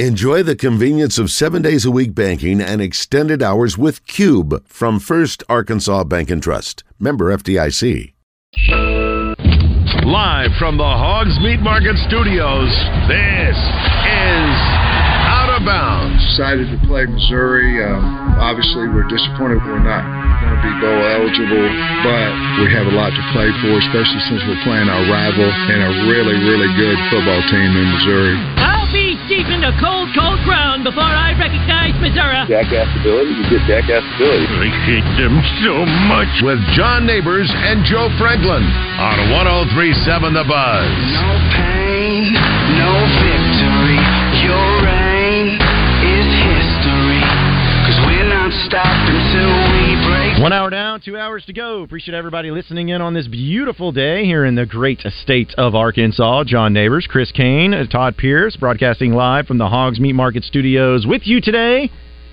Enjoy the convenience of seven days a week banking and extended hours with Cube from First Arkansas Bank and Trust. Member FDIC. Live from the Hogs Meat Market Studios, this is Out of Bounds. Excited to play Missouri. Um, obviously, we're disappointed we're not going to be bowl eligible, but we have a lot to play for, especially since we're playing our rival and a really, really good football team in Missouri. I'll deep in the cold, cold ground before I recognize Missouri. Jackass ability, you get jackass ability. I hate them so much. With John Neighbors and Joe Franklin on 1037 The Buzz. No pain, no victory. Your reign is history. Cause we're not stopping till we break. One hour down, two hours to go. Appreciate everybody listening in on this beautiful day here in the great state of Arkansas. John Neighbors, Chris Kane, Todd Pierce, broadcasting live from the Hogs Meat Market Studios with you today.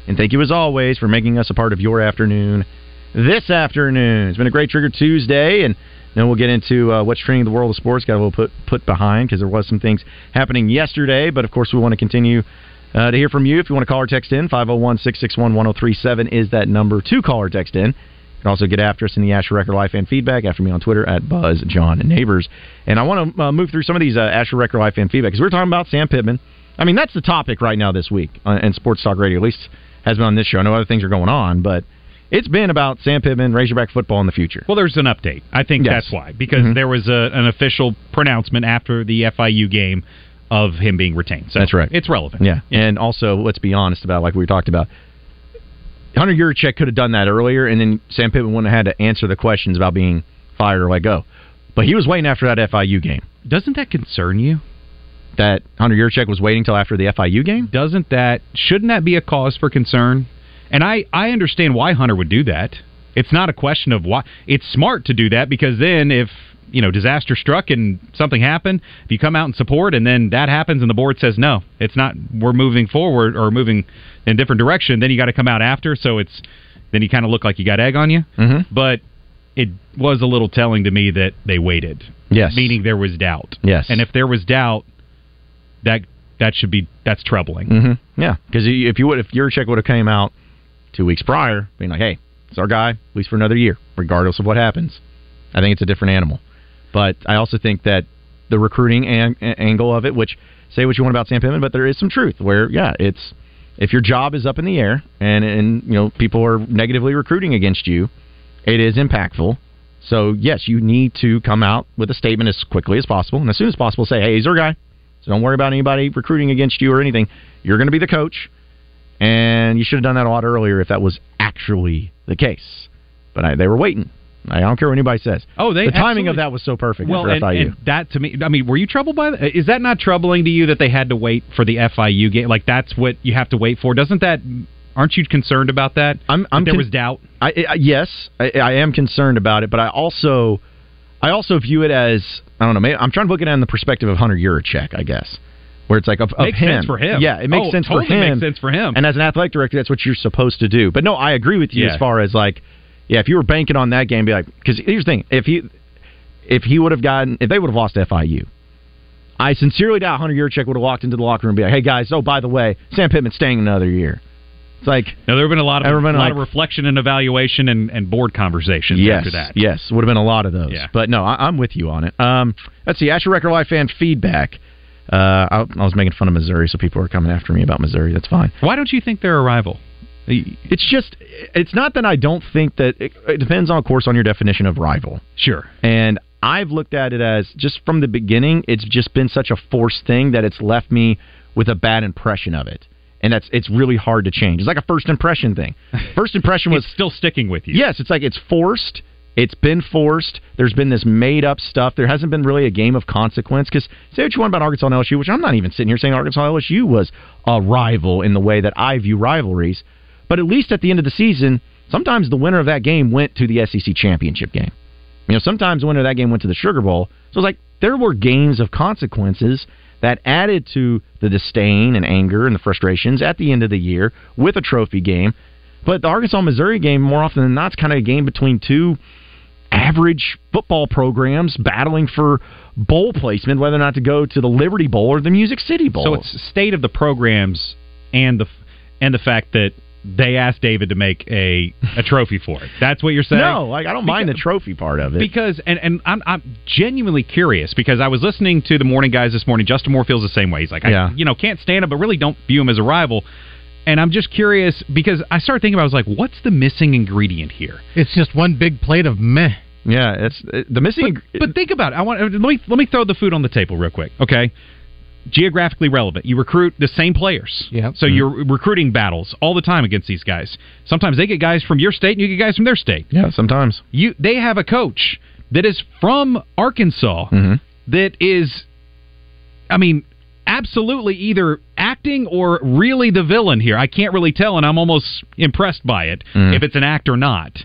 And thank you as always for making us a part of your afternoon this afternoon. It's been a great Trigger Tuesday, and then we'll get into uh, what's trending in the world of sports. Got a little put put behind because there was some things happening yesterday, but of course we want to continue uh, to hear from you. If you want to call or text in, 501-661-1037 is that number to call or text in. You can also get after us in the Asher Record Life and feedback after me on Twitter at Buzz John and Neighbors. And I want to uh, move through some of these uh, Asher Record Life and feedback because we're talking about Sam Pittman. I mean, that's the topic right now this week uh, in Sports Talk Radio. At least has been on this show. I know other things are going on, but it's been about Sam Pittman, Razorback football in the future. Well, there's an update. I think Yes. that's why because Mhm. there was a, an official pronouncement after the FIU game of him being retained. So That's right. It's relevant. Yeah, and also let's be honest about like we talked about. Hunter Yurachek could have done that earlier, and then Sam Pittman wouldn't have had to answer the questions about being fired or let go. But he was waiting after that FIU game. Doesn't that concern you? That Hunter Yurachek was waiting till after the FIU game. Doesn't that shouldn't that be a cause for concern? And I I understand why Hunter would do that. It's not a question of why. It's smart to do that because then if you know disaster struck and something happened, if you come out and support and then that happens and the board says no, it's not. We're moving forward or moving in a different direction. Then you got to come out after. So it's then you kind of look like you got egg on you. Mm-hmm. But it was a little telling to me that they waited. Yes. Meaning there was doubt. Yes. And if there was doubt, that that should be that's troubling. Mm-hmm. Yeah, because if you would, if Yurachek would have came out two weeks prior, being like, "Hey, it's our guy, at least for another year, regardless of what happens," I think it's a different animal. But I also think that the recruiting an- angle of it, which say what you want about Sam Pittman, but there is some truth where, yeah, it's if your job is up in the air and and you know people are negatively recruiting against you, it is impactful. So yes, you need to come out with a statement as quickly as possible and as soon as possible. Say, hey, he's our guy. So don't worry about anybody recruiting against you or anything. You're going to be the coach, and you should have done that a lot earlier if that was actually the case. But I, they were waiting. I don't care what anybody says. Oh, they the timing of that was so perfect Well, for and, FIU. and that to me, I mean, were you troubled by that? Is that not troubling to you that they had to wait for the FIU game? Like that's what you have to wait for. Doesn't that? Aren't you concerned about that? I'm, I'm there con- was doubt. I, I yes, I, I am concerned about it, but I also, I also view it as I don't know. Maybe, I'm trying to look at it in the perspective of Hunter Yurachek, I guess, where it's like of, of Makes him. sense for him. Yeah, it makes Oh, sense totally for him. It makes sense for him. And as an athletic director, that's what you're supposed to do. But no, I agree with you Yeah. as far as like, yeah, if you were banking on that game, be like, because here's the thing: if he, if he would have gotten, if they would have lost FIU. I sincerely doubt Hunter Yurachek would have walked into the locker room and be like, "Hey guys, oh by the way, Sam Pittman's staying another year." It's like Now there have been a lot of a lot like- of reflection and evaluation and, and board conversations yes, after that. Yes, would have been a lot of those. Yeah. But no, I, I'm with you on it. Um, let's see, Asher Record Life fan feedback. Uh, I, I was making fun of Missouri, so people are coming after me about Missouri. That's fine. Why don't you think they're a rival? It's just, it's not that I don't think that. It, it depends on, of course, on your definition of rival. Sure. And I've looked at it as just from the beginning, it's just been such a forced thing that it's left me with a bad impression of it. And that's it's really hard to change. It's like a first impression thing. First impression was It's still sticking with you. Yes, it's like it's forced. It's been forced. There's been this made up stuff. There hasn't been really a game of consequence. Because say what you want about Arkansas and LSU, which I'm not even sitting here saying Arkansas and LSU was a rival in the way that I view rivalries. But at least at the end of the season, sometimes the winner of that game went to the SEC championship game. You know, sometimes the winner of that game went to the Sugar Bowl. So it's like there were games of consequences that added to the disdain and anger and the frustrations at the end of the year with a trophy game. But the Arkansas Missouri game, more often than not, is kind of a game between two average football programs battling for bowl placement, whether or not to go to the Liberty Bowl or the Music City Bowl. So it's state of the programs and the and the fact that they asked David to make a a trophy for it. That's what you're saying? no, like I don't mind the trophy part of it. Because and and I'm I'm genuinely curious because I was listening to the morning guys this morning. Justin Moore feels the same way. He's like, Yeah. I, you know, can't stand him, but really don't view him as a rival. And I'm just curious because I started thinking about. I was like, what's the missing ingredient here? It's just one big plate of meh. yeah, it's it- the missing. But think about it. I want let me let me throw the food on the table real quick. Okay. Geographically relevant. You recruit the same players. Yeah. So you're recruiting battles all the time against these guys. Sometimes they get guys from your state and you get guys from their state. yeah, sometimes. You they have a coach that is from Arkansas Mhm. that is I mean absolutely either acting or really the villain here. I can't really tell and I'm almost impressed by it Mhm. if it's an act or not.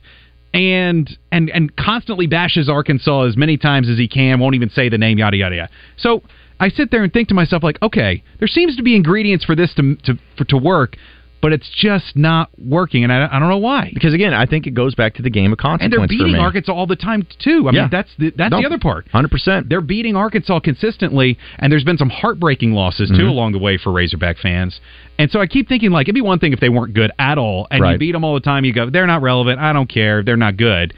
And and and constantly bashes Arkansas as many times as he can, won't even say the name yada yada yada. So I sit there and think to myself like, okay, there seems to be ingredients for this to to for, to work, but it's just not working and I, I don't know why. Because again, I think it goes back to the game of consequence. And they're beating. Arkansas all the time too. I Yeah. mean, that's the, that's No, the other part. Hundred percent. They're beating Arkansas consistently, and there's been some heartbreaking losses too Mhm. along the way for Razorback fans. And so I keep thinking like it'd be one thing if they weren't good at all, and you beat them all the time. You go, they're not relevant. I don't care. They're not good.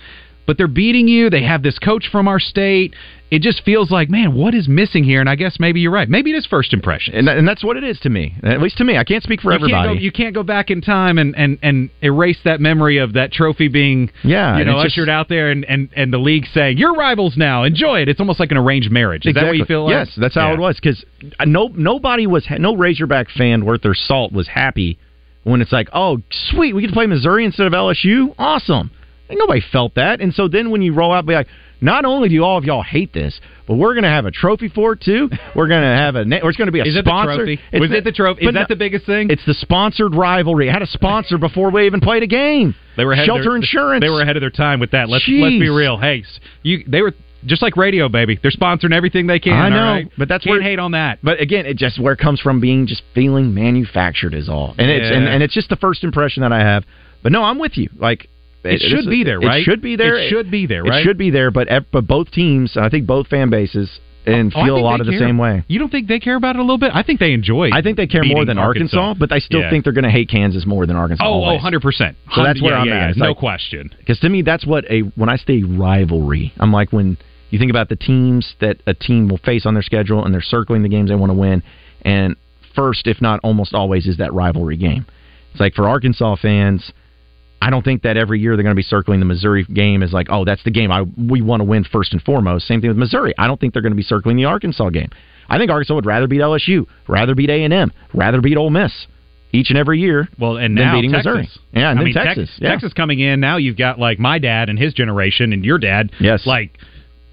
But they're beating you. They have this coach from our state. It just feels like, man, what is missing here? And I guess maybe you're right. Maybe it is first impression. And, and that's what it is to me. At least to me. I can't speak for you everybody. Can't go, you can't go back in time and, and, and erase that memory of that trophy being Yeah, you know it's just- ushered out there and, and, and the league saying you're rivals now enjoy it. It's almost like an arranged marriage. Is that what you feel like? Yes, that's how Yeah. it was. Because uh, no nobody was no Razorback fan worth their salt was happy when it's like, oh, sweet, we get to play Missouri instead of LSU. Awesome. And nobody felt that. And so then when you roll out, be like, not only do all of y'all hate this, but we're going to have a trophy for it too. We're going to have a, na- or it's going to be a Is it the sponsor. trophy? Was it the trophy? Is that no- the biggest thing? It's the sponsored rivalry. It had a sponsor before we even played a game. They were ahead shelter of their, insurance. They were ahead of their time with that. Let's let's be real. Hey, you they were just like radio, baby. They're sponsoring everything they can. I know, right? but that's Can't where hate on that. But again, it just where it comes from being just feeling manufactured is all, and it's and, and it's just the first impression that I have. But no, I'm with you. Like It should this- be there, right? It should be there. It should be there, right? It should be there. But but both teams, I think both fan bases, oh, and Oh, feel a lot of the care. same way. You don't think they care about it a little bit? I think they enjoy. I think they care more than Arkansas, but I still Yeah. think they're going to hate Kansas more than Arkansas. Oh, oh, 100 percent. So that's where yeah, I'm yeah, at. It's no like- question. Because to me, that's what a when I say rivalry, I'm like when you think about the teams that a team will face on their schedule and they're circling the games they want to win, and first, if not almost always, is that rivalry game. It's like for Arkansas fans, I don't think that every year they're going to be circling the Missouri game as like, oh, that's the game I we want to win first and foremost. Same thing with Missouri. I don't think they're going to be circling the Arkansas game. I think Arkansas would rather beat LSU, rather beat A and M, rather beat Ole Miss each and every year. Well, and than now beating Texas. Missouri. Yeah, and I then mean, Tex- Texas. yeah. Texas coming in now. You've got like my dad and his generation, and your dad. Yes. like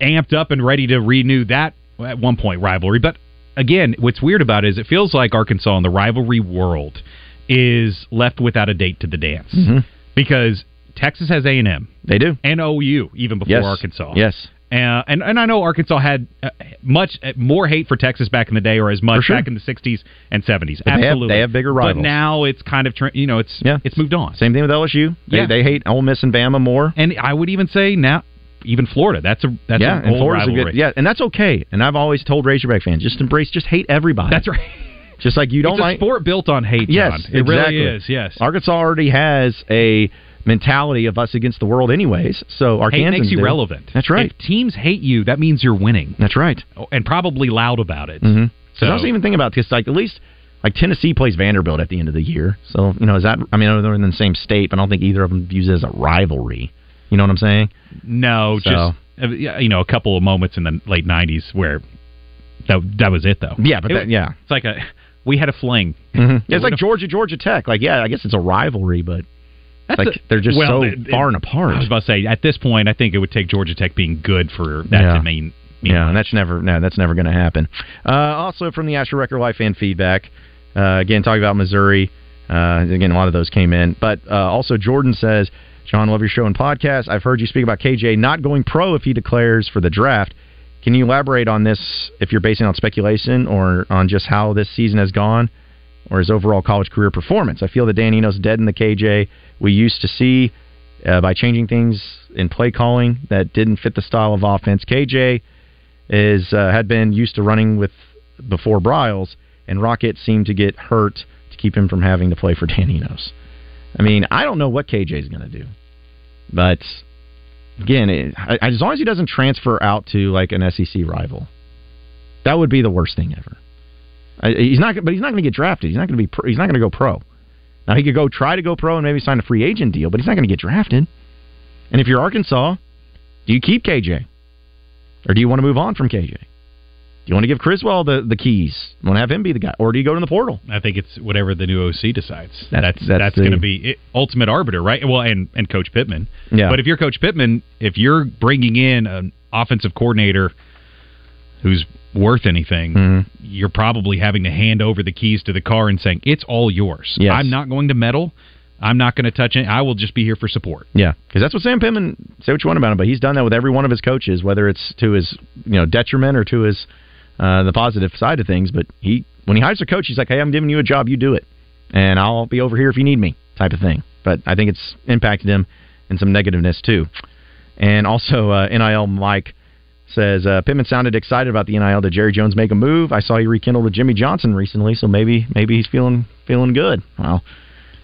amped up and ready to renew that at one point rivalry. But again, what's weird about it is it feels like Arkansas in the rivalry world is left without a date to the dance Mhm. Because Texas has A and M. They do. and OU even before Yes. Arkansas. Yes. Uh, and and I know Arkansas had uh, much uh, more hate for Texas back in the day, or as much sure. back in the '60s and '70s. But they have- Absolutely, they have bigger rivals. But now it's kind of you know it's Yeah. it's moved on. Same thing with LSU. They, Yeah. they hate Ole Miss and Bama more. And I would even say now, even Florida. That's a that's yeah, a and Florida's a good. Yeah, and that's okay. And I've always told Razorback fans just embrace, just hate everybody. That's right. Just like you don't it's a like. sport built on hate. Yes, it exactly. really is. Yes, Arkansas already has a mentality of us against the world, anyways. So hate makes you do. relevant. That's right. If teams hate you, that means you're winning, That's right. and probably loud about it. Mm-hmm. So So- I was even thinking about this. Like at least like Tennessee plays Vanderbilt at the end of the year. So you know, is that? I mean, they're in the same state, but I don't think either of them views it as a rivalry. You know what I'm saying? No, So- just uh, you know, a couple of moments in the late '90s where that that was it, though. Yeah, but It that, yeah. it's like a we had a fling. Mm-hmm. It's like Georgia, Georgia Tech. Like, yeah, I guess it's a rivalry, but That's like a- they're just well, so it- far and apart. I was about to say at this point, I think it would take Georgia Tech being good for that Yeah. to mean. mean Yeah, that's never no, that's never going to happen. Uh, also, from the Asher Record Life fan feedback, uh, again talking about Missouri. Uh, again, a lot of those came in, but uh, also Jordan says, "John, love your show and podcast. I've heard you speak about KJ not going pro if he declares for the draft. Can you elaborate on this? If you're basing on speculation or on just how this season has gone, or his overall college career performance? I feel that Dan Enos dead in the KJ we used to see." uh, by changing things in play calling that didn't fit the style of offense. KJ is uh, had been used to running with before Briles, and Rocket seemed to get hurt to keep him from having to play for Dan Enos. I mean, I don't know what KJ is going to do, but again, it, as long as he doesn't transfer out to like an SEC rival, that would be the worst thing ever. I, he's not, but he's not going to get drafted. He's not going to be. Pro, he's not going to go pro. Now he could go try to go pro and maybe sign a free agent deal, but he's not going to get drafted. And if you're Arkansas, do you keep KJ, or do you want to move on from KJ? Do you want to give Criswell the, the keys? You want to have him be the guy, or do you go to the portal? I think it's whatever the new OC decides. That's- That's that's that's, going to be it, ultimate arbiter, right? Well, and and Coach Pittman. Yeah. But if you're Coach Pittman, if you're bringing in an offensive coordinator who's worth anything, Mhm. you're probably having to hand over the keys to the car and saying it's all yours. Yes. I'm not going to meddle. I'm not going to touch it. I will just be here for support. Yeah, because that's what Sam Pittman. Say what you want about him, but he's done that with every one of his coaches, whether it's to his you know detriment or to his uh, the positive side of things. But he when he hires a coach, he's like, "Hey, I'm giving you a job, you do it, and I'll be over here if you need me," type of thing. But I think it's impacted him in some negativeness too. And also, uh, NIL Mike says uh, Pittman sounded excited about the NIL. Did Jerry Jones make a move? I saw he rekindled with Jimmy Johnson recently, so maybe maybe he's feeling feeling good. Well,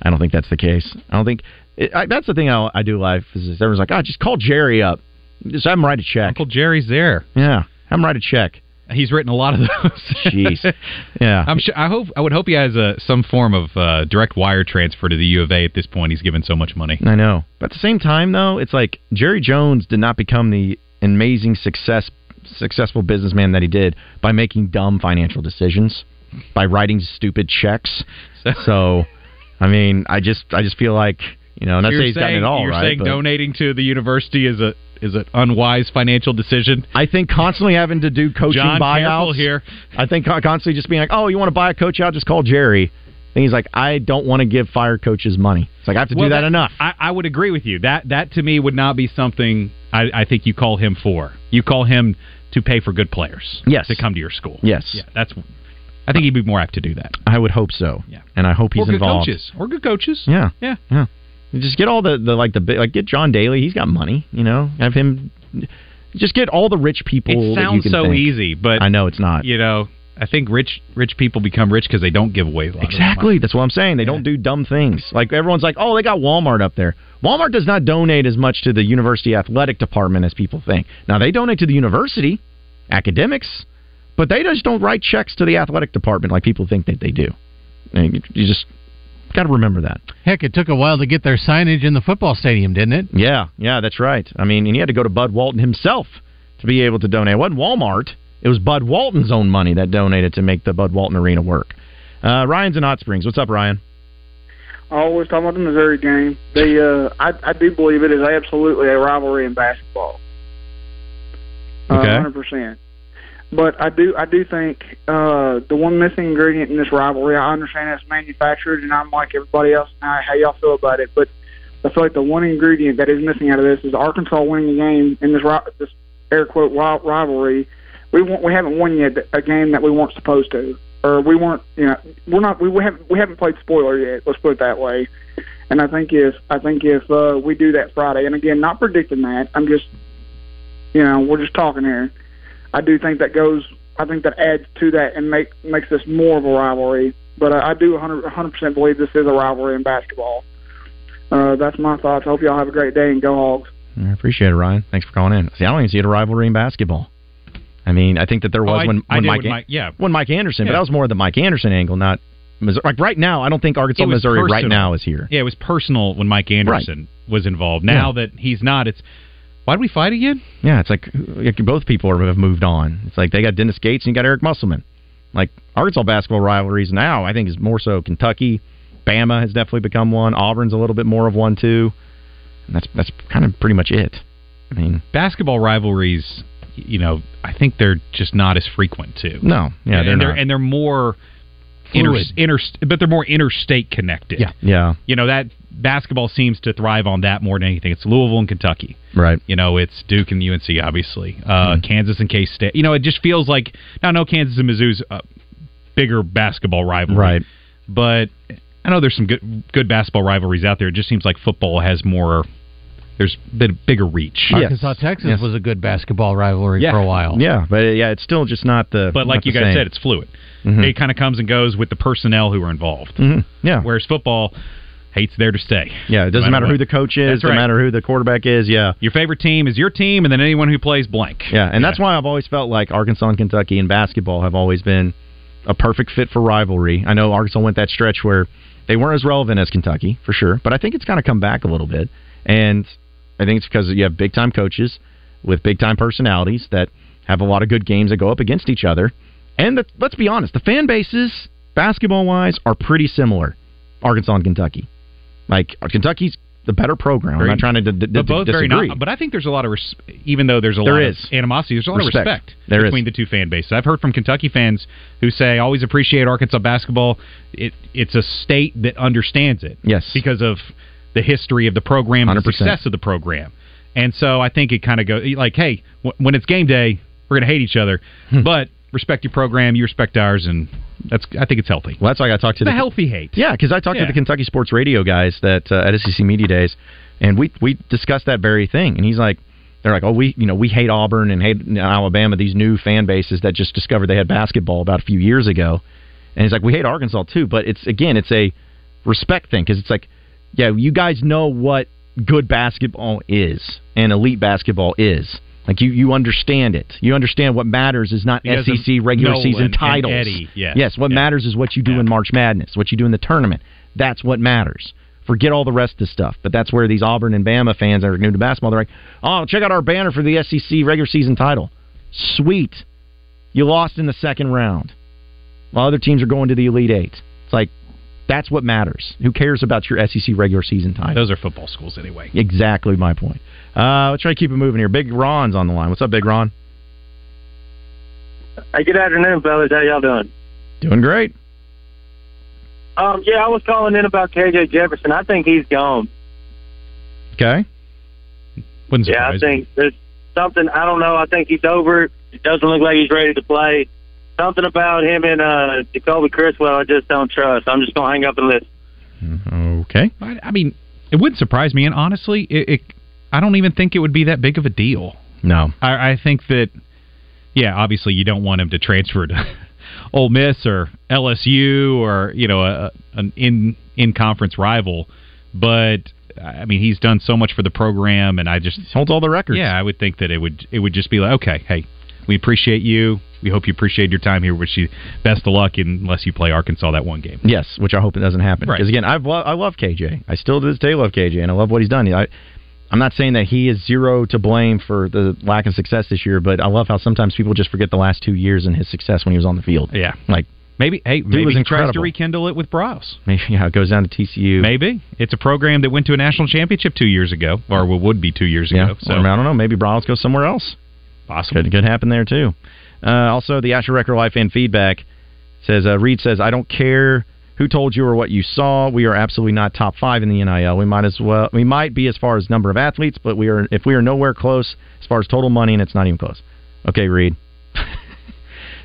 I don't think that's the case. I don't think it, I, that's the thing I, I do live is everyone's like, oh, just call Jerry up, just have him write a check. Uncle Jerry's there. Yeah, have him write a check. He's written a lot of those. Jeez, yeah. I'm sure. I hope. I would hope he has a some form of uh, direct wire transfer to the U of A at this point. He's given so much money. I know, but at the same time, though, it's like Jerry Jones did not become the amazing success successful businessman that he did by making dumb financial decisions, by writing stupid checks. So, I mean, I just I just feel like you know, not you're say he's gotten saying, it all you're right, saying but- donating to the university is a is an unwise financial decision. I think constantly having to do coaching John, buyouts here. I think constantly just being like, "Oh, you want to buy a coach out? Just call Jerry." And he's like, "I don't want to give fire coaches money." It's like I have to Well, do that, enough. I, I would agree with you. That that to me would not be something I, I think you call him for. You call him to pay for good players. Yes. To come to your school. Yes. Yeah. That's. I think he'd be more apt to do that. I would hope so. Yeah. and I hope he's or good involved. coaches. Or good coaches. Yeah, Yeah. yeah. Just get all the, the like the like get John Daly. He's got money. You know, have him. Just get all the rich people. It sounds so think. easy, but I know it's not. you know, I think rich rich people become rich because they don't give away a lot of money. Exactly. That's what I'm saying. They don't do dumb things. Like everyone's like, oh, they got Walmart up there. Walmart does not donate as much to the university athletic department as people think. Now they donate to the university academics, but they just don't write checks to the athletic department like people think that they do. And you just got to remember that. Heck, it took a while to get their signage in the football stadium, didn't it? Yeah, yeah, that's right. I mean, and he had to go to Bud Walton himself to be able to donate. It wasn't Walmart. It was Bud Walton's own money that donated to make the Bud Walton Arena work. Uh, Ryan's in Hot Springs. What's up, Ryan? always talking about the Missouri game. They, uh, I, I do believe it is absolutely a rivalry in basketball. Okay. hundred percent. But I do, I do think uh, the one missing ingredient in this rivalry. I understand it's manufactured, and I'm like everybody else. Now, how y'all feel about it? But I feel like the one ingredient that is missing out of this is Arkansas winning a game in this this air quote rivalry. We won't, we haven't won yet a game that we weren't supposed to, or we weren't. You know, we're not. We, we haven't we haven't played spoiler yet. Let's put it that way. And I think if I think if uh, we do that Friday, and again, not predicting that, I'm just, you know, we're just talking here. I do think that goes. I think that adds to that and make makes this more of a rivalry. But I, I do 100 percent believe this is a rivalry in basketball. Uh, that's my thoughts. I hope y'all have a great day and go Hogs. I appreciate it, Ryan. Thanks for calling in. See, I don't even see it a rivalry in basketball. I mean, I think that there Oh, was I- when, when did Mike, with Mike- yeah. when Mike Anderson, but that was more of the Mike Anderson angle, not Missouri. Like right now, I don't think Arkansas, It was Missouri, right now is here. Yeah, it was personal when Mike Anderson was involved. Now that he's not, it's why do we fight again? Yeah, it's like, like both people are, have moved on. It's like they got Dennis Gates and you got Eric Musselman. Like Arkansas basketball rivalries now, I think is more so Kentucky. Bama has definitely become one. Auburn's a little bit more of one too. And that's that's kind of pretty much it. I mean, Basketball rivalries, you know, I think they're just not as frequent too. no, yeah, and, they're and not. they're and they're more inter, inter, but they're more interstate connected. Yeah. yeah, you know that basketball seems to thrive on that more than anything. It's Louisville and Kentucky. right. You know, it's Duke and UNC, obviously. Uh, Mm-hmm. Kansas and K State. You know, it just feels like now. I know Kansas and Mizzou's a bigger basketball rivalry, Right. But I know there's some good good basketball rivalries out there. It just seems like football has more there's a bit bigger reach. Arkansas Texas was a good basketball rivalry Yeah. for a while. Yeah, but yeah, it's still just not the. But not like you guys same. said, it's fluid. Mhm. It kind of comes and goes with the personnel who are involved. Mhm. Yeah. Whereas football hates there to stay. Yeah, it doesn't No matter who the coach is, That's doesn't right. matter who the quarterback is. Yeah, Your favorite team is your team, and then anyone who plays blank. yeah, and that's why I've always felt like Arkansas and Kentucky in basketball have always been a perfect fit for rivalry. I know Arkansas went that stretch where they weren't as relevant as Kentucky for sure, but I think it's kind of come back a little bit, and I think it's because you have big time coaches with big time personalities that have a lot of good games that go up against each other, and the, let's be honest, the fan bases basketball wise are pretty similar, Arkansas and Kentucky. Like Kentucky's the better program. I'm not trying to d- d- but both very disagree. not. But I think there's a lot of res- even though there's a There lot is. of animosity, there's a lot Respect. of respect There is. between the two fan bases. I've heard from Kentucky fans who say always appreciate Arkansas basketball. It it's a state that understands it. Yes. because of the history of the program, and the 100%. success of the program, and so I think it kind of goes like, hey, w- when it's game day, we're going to hate each other, Hmm. but respect your program, you respect ours, and that's I think it's healthy. Well, that's why I got to talk to the the healthy hate. Yeah, because I talked Yeah. to the Kentucky sports radio guys that uh, at SEC Media Days, and we we discussed that very thing. And he's like, they're like, oh, we you know we hate Auburn and hate Alabama, these new fan bases that just discovered they had basketball about a few years ago. And he's like, we hate Arkansas too, but it's again, it's a respect thing because it's like, yeah, you guys know what good basketball is and elite basketball is. Like you, you understand it. You understand what matters is not Because SEC regular Nolan season titles. Eddie, yes. yes, what Yeah. matters is what you do in March Madness, what you do in the tournament. That's what matters. Forget all the rest of the stuff. But that's where these Auburn and Bama fans that are new to basketball, they're like, oh, check out our banner for the SEC regular season title. Sweet. You lost in the second round. While other teams are going to the Elite Eight. It's like, that's what matters. Who cares about your SEC regular season title? Those are football schools anyway. Exactly my point. Uh, let's try to keep it moving here. Big Ron's on the line. What's up, Big Ron? Hey, good afternoon, fellas. How y'all doing? Doing great. Um, yeah, I was calling in about KJ Jefferson. I think he's gone. Okay. Wouldn't Yeah, I surprise me. think there's something. I don't know. I think he's over. it. It doesn't look like he's ready to play. Something about him and uh, Jacoby Criswell, I just don't trust. I'm just gonna hang up and listen. Okay. I, I mean, it wouldn't surprise me, and honestly, it, it I don't even think it would be that big of a deal. No. I, I think that, yeah, obviously you don't want him to transfer to Ole Miss or LSU or you know a, an in in conference rival, but I mean he's done so much for the program, and I just holds all the records. Yeah, I would think that it would it would just be like, okay, hey, we appreciate you. We hope you appreciate your time here. Wish you best of luck unless you play Arkansas that one game. Yes, which I hope it doesn't happen. Right. Because again, I've lo- I love KJ. I still to this day love KJ, and I love what he's done. I, I'm not saying that he is zero to blame for the lack of success this year, but I love how sometimes people just forget the last two years and his success when he was on the field. Yeah, like maybe hey Dude maybe he tries to rekindle it with Briles. maybe yeah, it goes down to TCU. Maybe it's a program that went to a national championship two years ago, or would be two years Yeah, ago. So I don't know. Maybe Briles goes somewhere else. Possible. Could, could happen there too. Uh, also, the Asher Record Life fan feedback says uh, Reed says I don't care who told you or what you saw. We are absolutely not top five in the NIL. We might as well. We might be as far as number of athletes, but we are if we are nowhere close as far as total money, and it's not even close. Okay, Reed.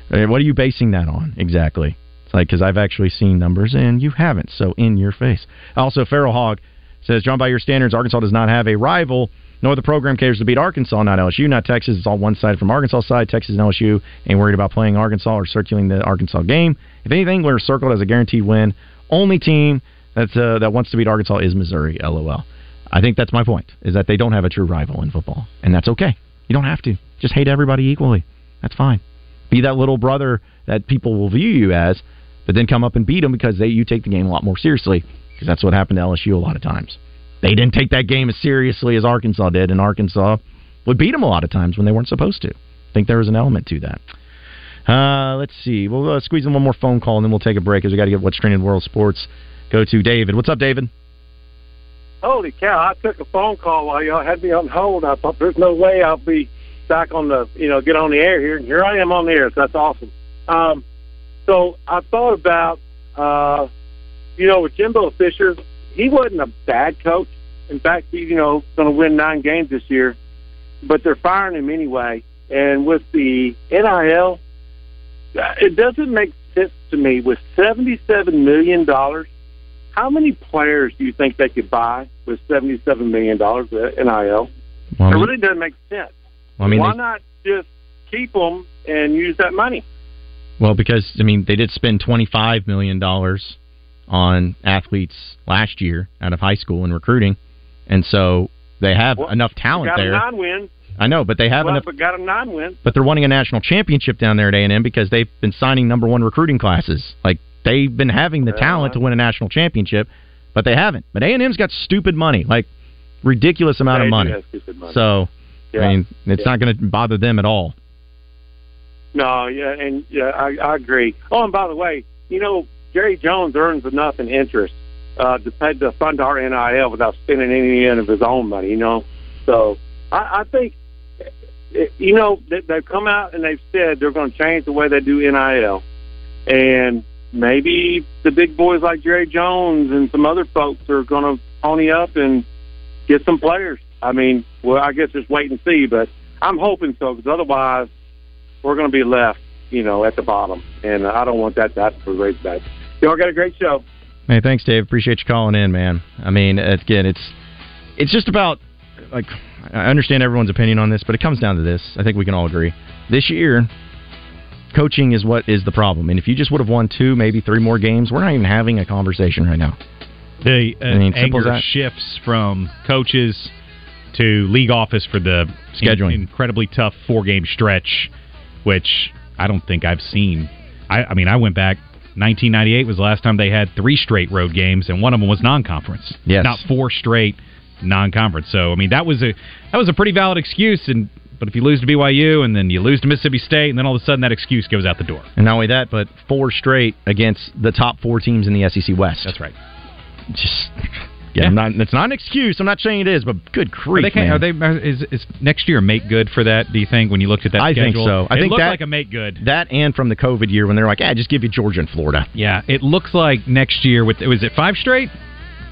Uh, what are you basing that on exactly? It's like because I've actually seen numbers and you haven't. So in your face. Also, Feral Hog says, John, by your standards, Arkansas does not have a rival. No other program cares to beat Arkansas, not LSU, not Texas. It's all one side from Arkansas side. Texas and LSU ain't worried about playing Arkansas or circulating the Arkansas game. If anything, we're circled as a guaranteed win. Only team that's uh, that wants to beat Arkansas is Missouri. LOL. I think that's my point. Is that they don't have a true rival in football, and that's okay. You don't have to. Just hate everybody equally. That's fine. Be that little brother that people will view you as, but then come up and beat them because they you take the game a lot more seriously. Because that's what happened to LSU a lot of times. They didn't take that game as seriously as Arkansas did, and Arkansas would beat them a lot of times when they weren't supposed to. I think there was an element to that. Uh, let's see. We'll uh, squeeze in one more phone call, and then we'll take a break because we got to get what's trending in world sports. Go to David. What's up, David? Holy cow! I took a phone call while y'all had me on hold. I thought there's no way I'll be back on the, you know, get on the air here. And here I am on the air, so that's awesome. Um, so I thought about, uh, you know, with Jimbo Fisher, he wasn't a bad coach. In fact, he's, you know, going to win nine games this year, but they're firing him anyway. And with the NIL, uh, it doesn't make sense to me. With $77 million, how many players do you think they could buy with seventy-seven million dollars in NIL? Well, it really doesn't make sense. Well, I mean, Why they- not just keep them and use that money? Well, because I mean, they did spend twenty five million dollars on athletes last year out of high school in recruiting, and so they have Well, enough talent got there. a nine-win. I know, but they have well, enough. but got a nine-win. But they're wanting a national championship down there at A and M because they've been signing number one recruiting classes. Like they've been having the talent to win a national championship, but they haven't. But A and M's got stupid money, like ridiculous amount of money. money. So, Yeah. I mean, it's Yeah. not going to bother them at all. No, yeah, and yeah, I, I agree. Oh, and by the way, you know, Jerry Jones earns enough in interest uh, to pay to fund our NIL without spending any of his own money. You know, so I, I think eh, you know they, they've come out and they've said they're going to change the way they do NIL, and maybe the big boys like Jerry Jones and some other folks are going to pony up and get some players. I mean, well, I guess just wait and see, but I'm hoping so because otherwise we're going to be left, you know, at the bottom, and I don't want that to happen for Razorbacks. Y'all got a great show. Hey, thanks, Dave. Appreciate you calling in, man. I mean, again, it's it's just about like I understand everyone's opinion on this, but it comes down to this. I think we can all agree. This year, coaching is what is the problem. And if you just would have won two, maybe three more games, we're not even having a conversation right now. The uh, I mean, simple as anger that. shifts from coaches to league office for the Scheduling. in- incredibly tough four game stretch, which I don't think I've seen. I, I mean, I went back. 1998 was the last time they had three straight road games, and one of them was non-conference. Yes. not four straight non-conference. So, I mean, that was a that was a pretty valid excuse. And but if you lose to BYU and then you lose to Mississippi State, and then all of a sudden that excuse goes out the door. And not only that, but four straight against the top four teams in the SEC West. That's right. Just yeah, I'm not, it's not an excuse. I'm not saying it is, but good Are grief, they, can- man. are they are- is, is next year make good for that? Do you think when you looked at that I think so. I it think looked that- like a make good. that and from the COVID year when they're like, yeah, just give you Georgia and Florida. Yeah, it looks like next year with was it five straight?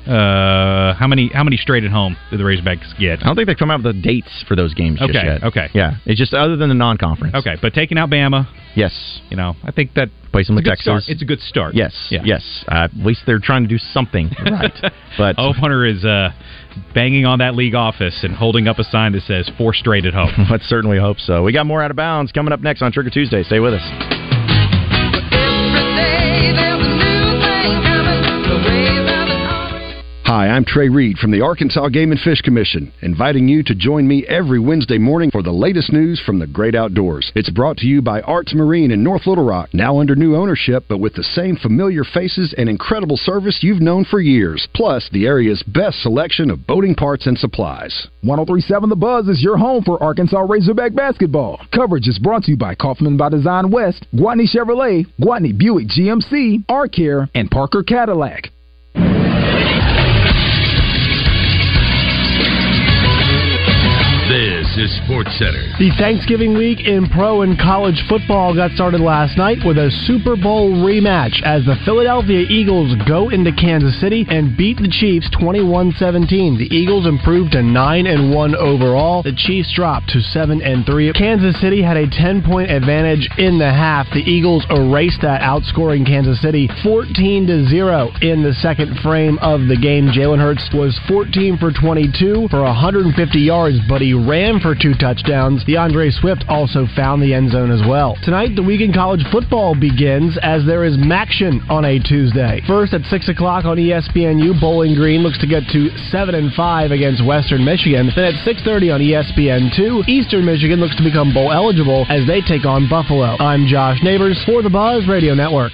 Uh, how many how many straight at home did the Razorbacks get? I don't think they've come out with the dates for those games just Okay, yet. okay. Yeah, it's just other than the non-conference. Okay, but taking out Bama, Yes. you know, I think that Play some it's with a start. Texas. It's a good start. Yes. Yeah. Yes. Uh, at least they're trying to do something right. But Oh, Hunter is uh, banging on that league office and holding up a sign that says four straight at home. let's certainly hope so. We got more out of bounds coming up next on Trigger Tuesday. Stay with us. Hi, I'm Trey Reed from the Arkansas Game and Fish Commission, inviting you to join me every Wednesday morning for the latest news from the great outdoors. It's brought to you by Arts Marine in North Little Rock, now under new ownership, but with the same familiar faces and incredible service you've known for years, plus the area's best selection of boating parts and supplies. 1037 The Buzz is your home for Arkansas Razorback basketball. Coverage is brought to you by Kaufman by Design West, Gwatney Chevrolet, Gwatney Buick GMC, ARcare, and Parker Cadillac. Is Sports Center. The Thanksgiving week in pro and college football got started last night with a Super Bowl rematch as the Philadelphia Eagles go into Kansas City and beat the Chiefs 21-17. The Eagles improved to 9 and 1 overall. The Chiefs dropped to 7 and 3. Kansas City had a 10-point advantage in the half. The Eagles erased that outscoring Kansas City 14 to 0 in the second frame of the game. Jalen Hurts was 14 for 22 for 150 yards, but he ran for two touchdowns. DeAndre Swift also found the end zone as well. Tonight, the week in college football begins as there is MACtion on a Tuesday. First at 6 o'clock on ESPNU, Bowling Green looks to get to 7 and 5 against Western Michigan. Then at 6.30 on E ESPN2, Eastern Michigan looks to become bowl eligible as they take on Buffalo. I'm Josh Neighbors for the Buzz Radio Network.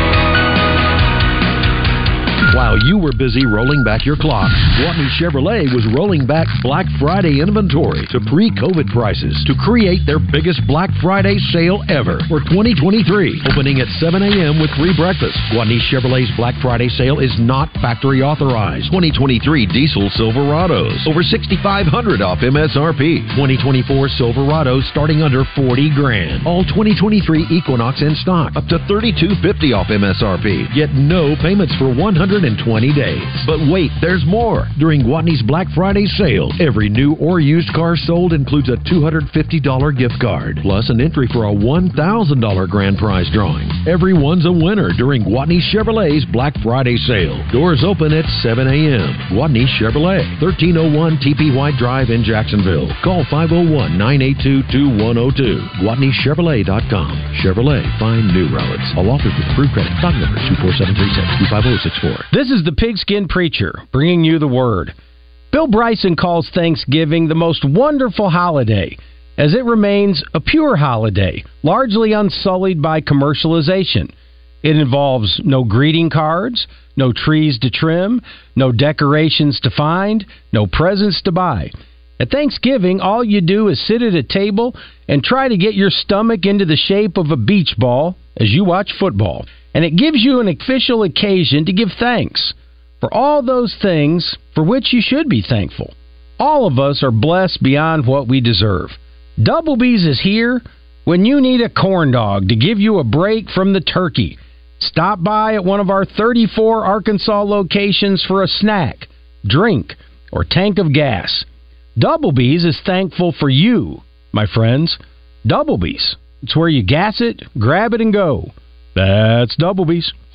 While you were busy rolling back your clock, Gwatney Chevrolet was rolling back Black Friday inventory to pre-COVID prices to create their biggest Black Friday sale ever for 2023. Opening at 7 a.m. with free breakfast. Gwatney Chevrolet's Black Friday sale is not factory authorized. 2023 diesel Silverados over 6,500 off MSRP. 2024 Silverados starting under 40 grand. All 2023 Equinox in stock up to 3250 off MSRP. Yet no payments for 120 days. But wait, there's more. During Gwatney's Black Friday sale, every new or used car sold includes a $250 gift card plus an entry for a $1,000 grand prize drawing. Everyone's a winner during Gwatney Chevrolet's Black Friday sale. Doors open at 7 a.m. Gwatney Chevrolet, 1301 TP White Drive in Jacksonville. Call 501 982 2102. GwatneyChevrolet.com. Chevrolet, find new roads. All offers with approved credit. Stock number 24736 25064. This is the Pigskin Preacher bringing you the word. Bill Bryson calls Thanksgiving the most wonderful holiday, as it remains a pure holiday, largely unsullied by commercialization. It involves no greeting cards, no trees to trim, no decorations to find, no presents to buy. At Thanksgiving, all you do is sit at a table and try to get your stomach into the shape of a beach ball as you watch football. And it gives you an official occasion to give thanks for all those things for which you should be thankful. All of us are blessed beyond what we deserve. Double B's is here when you need a corn dog to give you a break from the turkey. Stop by at one of our 34 Arkansas locations for a snack, drink, or tank of gas. Double B's is thankful for you, my friends. Double B's. It's where you gas it, grab it, and go. That's Double B's.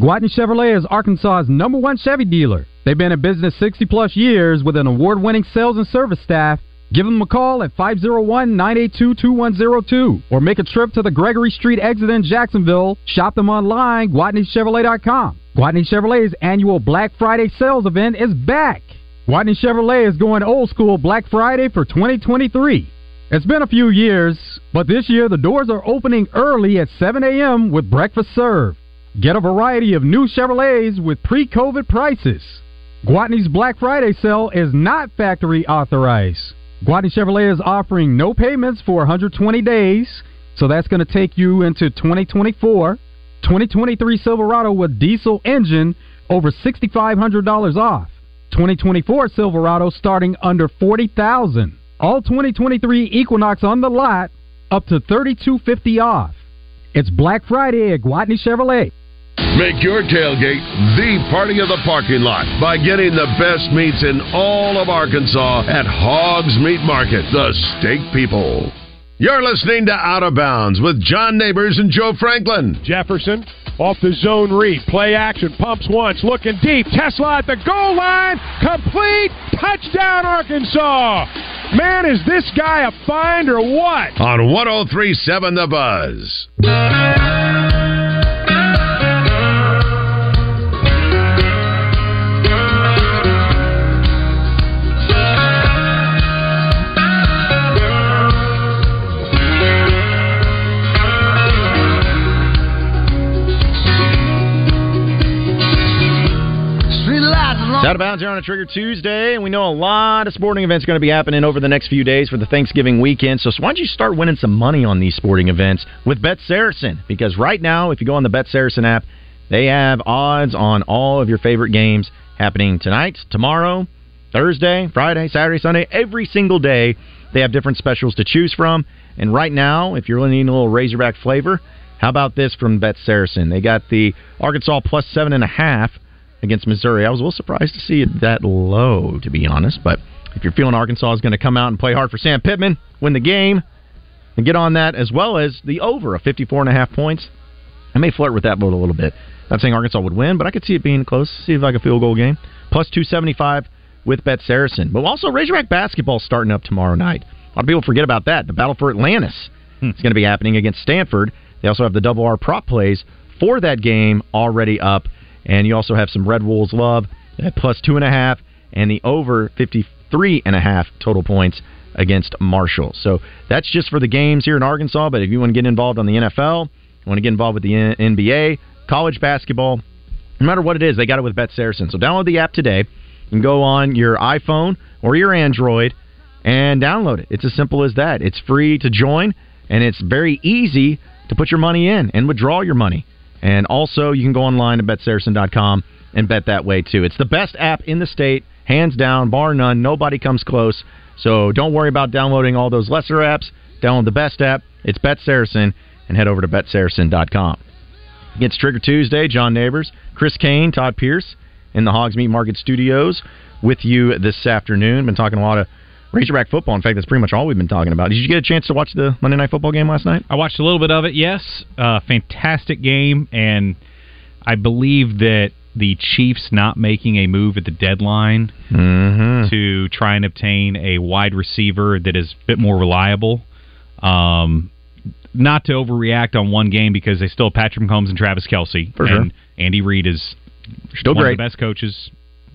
Gwatney Chevrolet is Arkansas's number one Chevy dealer. They've been in business 60 plus years with an award winning sales and service staff. Give them a call at 501 982 2102 or make a trip to the Gregory Street exit in Jacksonville. Shop them online, GwatneyChevrolet.com. Gwatney Chevrolet's annual Black Friday sales event is back. Gwatney Chevrolet is going old school Black Friday for 2023. It's been a few years, but this year the doors are opening early at 7 a.m. with breakfast served. Get a variety of new Chevrolets with pre COVID prices. Gwatney's Black Friday sale is not factory authorized. Gwatney Chevrolet is offering no payments for 120 days, so that's going to take you into 2024. 2023 Silverado with diesel engine over $6,500 off. 2024 Silverado starting under 40,000. All 2023 Equinox on the lot up to 3250 off. It's Black Friday at Gwatney Chevrolet. Make your tailgate the party of the parking lot by getting the best meats in all of Arkansas at Hogs Meat Market, the steak people. You're listening to Out of Bounds with John Neighbors and Joe Franklin. Jefferson off the zone read. Play action. Pumps once. Looking deep. Tesla at the goal line. Complete. Touchdown, Arkansas. Man, is this guy a find or what? On 1037 The Buzz. Out of bounds here on a Trigger Tuesday, and we know a lot of sporting events are going to be happening over the next few days for the Thanksgiving weekend. So, why don't you start winning some money on these sporting events with Bet Saracen? Because right now, if you go on the Bet Saracen app, they have odds on all of your favorite games happening tonight, tomorrow, Thursday, Friday, Saturday, Sunday, every single day. They have different specials to choose from. And right now, if you're needing a little Razorback flavor, how about this from Bet Saracen? They got the Arkansas plus seven and a half against Missouri. I was a little surprised to see it that low, to be honest. But if you're feeling Arkansas is going to come out and play hard for Sam Pittman, win the game, and get on that as well as the over of 54 and a half points. I may flirt with that vote a little bit. Not saying Arkansas would win, but I could see it being close. See if I like a field goal game. Plus 275 with Bet Saracen. But also, Razorback basketball starting up tomorrow night. A lot of people forget about that. The battle for Atlantis hmm. is going to be happening against Stanford. They also have the double R prop plays for that game already up. And you also have some Red Wolves love at plus two and a half and the over 53 and a half total points against Marshall. So that's just for the games here in Arkansas. But if you want to get involved on the NFL, you want to get involved with the NBA, college basketball, no matter what it is, they got it with Bet Saracen. So download the app today. and go on your iPhone or your Android and download it. It's as simple as that. It's free to join, and it's very easy to put your money in and withdraw your money. And also, you can go online to betsaracen.com and bet that way too. It's the best app in the state, hands down, bar none. Nobody comes close. So don't worry about downloading all those lesser apps. Download the best app. It's Bet Saracen, and head over to betsaracen.com. Against Trigger Tuesday, John Neighbors, Chris Kane, Todd Pierce in the Hogs Meat Market Studios with you this afternoon. Been talking a lot of Razorback football. In fact, that's pretty much all we've been talking about. Did you get a chance to watch the Monday Night Football game last night? I watched a little bit of it. Yes, uh, fantastic game, and I believe that the Chiefs not making a move at the deadline Mm-hmm. to try and obtain a wide receiver that is a bit more reliable. Um, not to overreact on one game because they still have Patrick Mahomes and Travis Kelce. For sure. and Andy Reid is Still one great. of the best coaches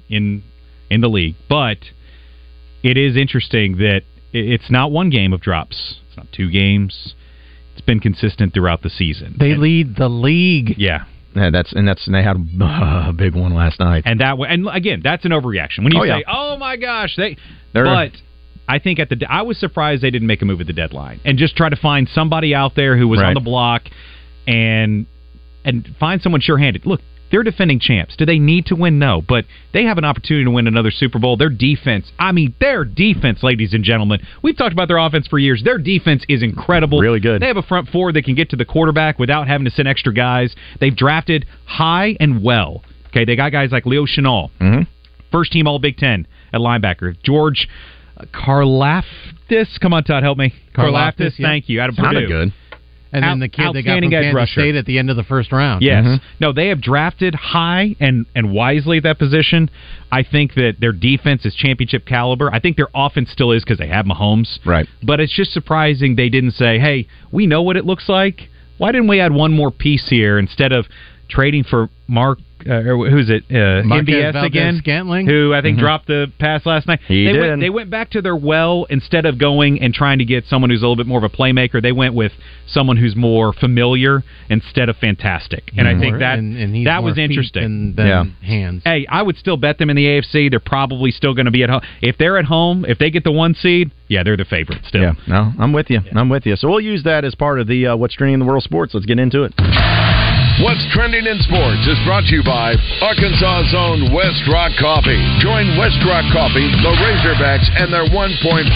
in in the league. But it is interesting that it's not one game of drops. It's not two games. It's been consistent throughout the season. They lead the league. Yeah. Yeah, that's and that's and they had a big one last night. And that way, and again, that's an overreaction. When you Oh, say, yeah. "Oh my gosh," they, They're- but I think at the, I was surprised they didn't make a move at the deadline and just try to find somebody out there who was on the block and and find someone sure-handed. Look, they're defending champs. Do they need to win? No, but they have an opportunity to win another Super Bowl. Their defense, I mean, their defense, ladies and gentlemen. We've talked about their offense for years. Their defense is incredible. Really good. They have a front four that can get to the quarterback without having to send extra guys. They've drafted high and well. Okay, they got guys like Leo Chenal, Mhm. first team All Big Ten at linebacker. George Karlaftis, come on, Todd, help me. Karlaftis, Karlaftis, yeah. thank you. Out of Sounded Purdue. good. And then the kid they got from Kansas rusher. State at the end of the first round. Yes. Mhm. No, they have drafted high and, and wisely at that position. I think that their defense is championship caliber. I think their offense still is because they have Mahomes. Right. But it's just surprising they didn't say, hey, we know what it looks like. Why didn't we add one more piece here instead of trading for Mark, uh, or who's it? Uh, MVS Valdes again? Scantling? Who I think Mhm. dropped the pass last night. He they did. Went, they went back to their well instead of going and trying to get someone who's a little bit more of a playmaker. They went with someone who's more familiar instead of fantastic. And I think that and, and he's that more was interesting. Than, than Yeah. hands. Hey, I would still bet them in the AFC. They're probably still going to be at home. If they're at home, if they get the one seed, yeah, they're the favorite still. Yeah, no, I'm with you. I'm with you. So we'll use that as part of the uh, what's trending in the world sports. Let's get into it. What's trending in sports is brought to you by Arkansas's own West Rock Coffee. Join West Rock Coffee, the Razorbacks, and their 1.5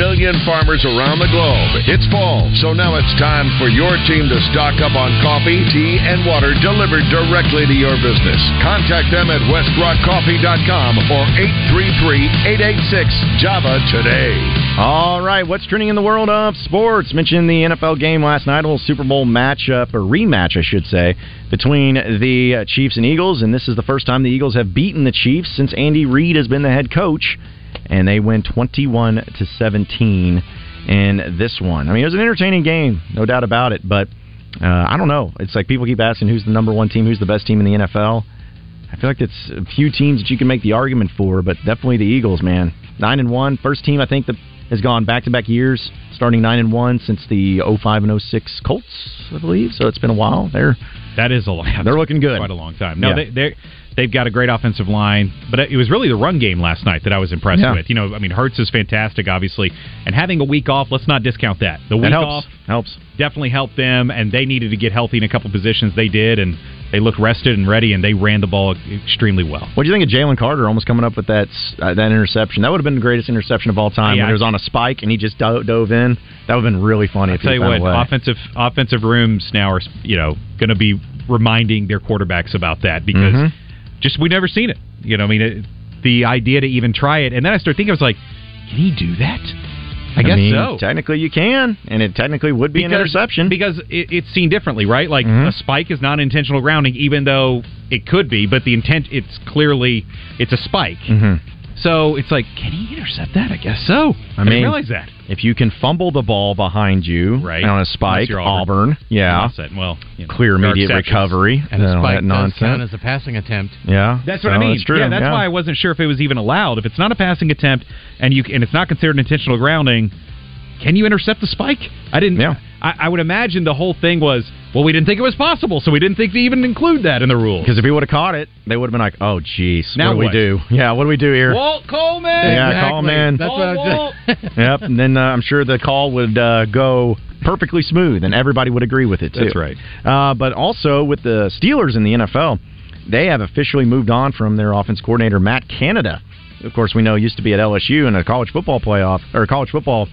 million farmers around the globe. It's fall, so now it's time for your team to stock up on coffee, tea, and water delivered directly to your business. Contact them at westrockcoffee.com or 833-886-JAVA today. All right, what's trending in the world of sports? Mentioned the NFL game last night, a little Super Bowl matchup, or rematch, I should say, between the uh, Chiefs and Eagles. And this is the first time the Eagles have beaten the Chiefs since Andy Reid has been the head coach. And they win 21 to 17 in this one. I mean, it was an entertaining game, no doubt about it. But uh, I don't know. It's like people keep asking who's the number one team, who's the best team in the NFL. I feel like it's a few teams that you can make the argument for, but definitely the Eagles, man. Nine and one, first team I think that has gone back to back years, starting nine and one since the 05 and 06 Colts, I believe. So it's been a while. They're That is a long. they're looking good. Quite a long time. No, Yeah. they they they've got a great offensive line, but it was really the run game last night that I was impressed Yeah. with. You know, I mean, Hurts is fantastic, obviously, and having a week off. Let's not discount that. The That week helps. off Helps. definitely helped them, and they needed to get healthy in a couple positions. They did, and they looked rested and ready, and they ran the ball extremely well. What do you think of Jalen Carter almost coming up with that uh, that interception? That would have been the greatest interception of all time. Yeah, when it was on a spike and he just do- dove in. That would have been really funny. I tell you what, offensive offensive rooms now are you know going to be reminding their quarterbacks about that because Mhm. just we never seen it. You know, I mean, it, the idea to even try it, and then I started thinking, I was like, can he do that? I guess mean, so. Technically, you can, and it technically would be an interception because it, it's seen differently, right? Like Mhm. a spike is not intentional grounding, even though it could be, but the intent it's clearly it's a spike. hmm So it's like, can he intercept that? I guess so. I, I didn't mean, realize that. If you can fumble the ball behind you Right. on a spike, you're Auburn, Auburn. yeah, well, you know, clear immediate recovery, And a all spike that does nonsense. count as a passing attempt. yeah, That's what So I mean. That's true. Yeah, that's why I wasn't sure if it was even allowed. If it's not a passing attempt and you and it's not considered intentional grounding, can you intercept the spike? I didn't. Yeah. I, I would imagine the whole thing was well, we didn't think it was possible, so we didn't think to even include that in the rules. Because if he would have caught it, they would have been like, "Oh, jeez, Now what do what? we do? Yeah, what do we do here?" Walt Coleman. Yeah, Exactly. call him in. That's what I was just. yep, and then uh, I'm sure the call would uh, go perfectly smooth, and everybody would agree with it too. That's right. Uh, but also with the Steelers in the NFL, they have officially moved on from their offense coordinator Matt Canada. Of course, we know used to be at LSU in a college football playoff or college football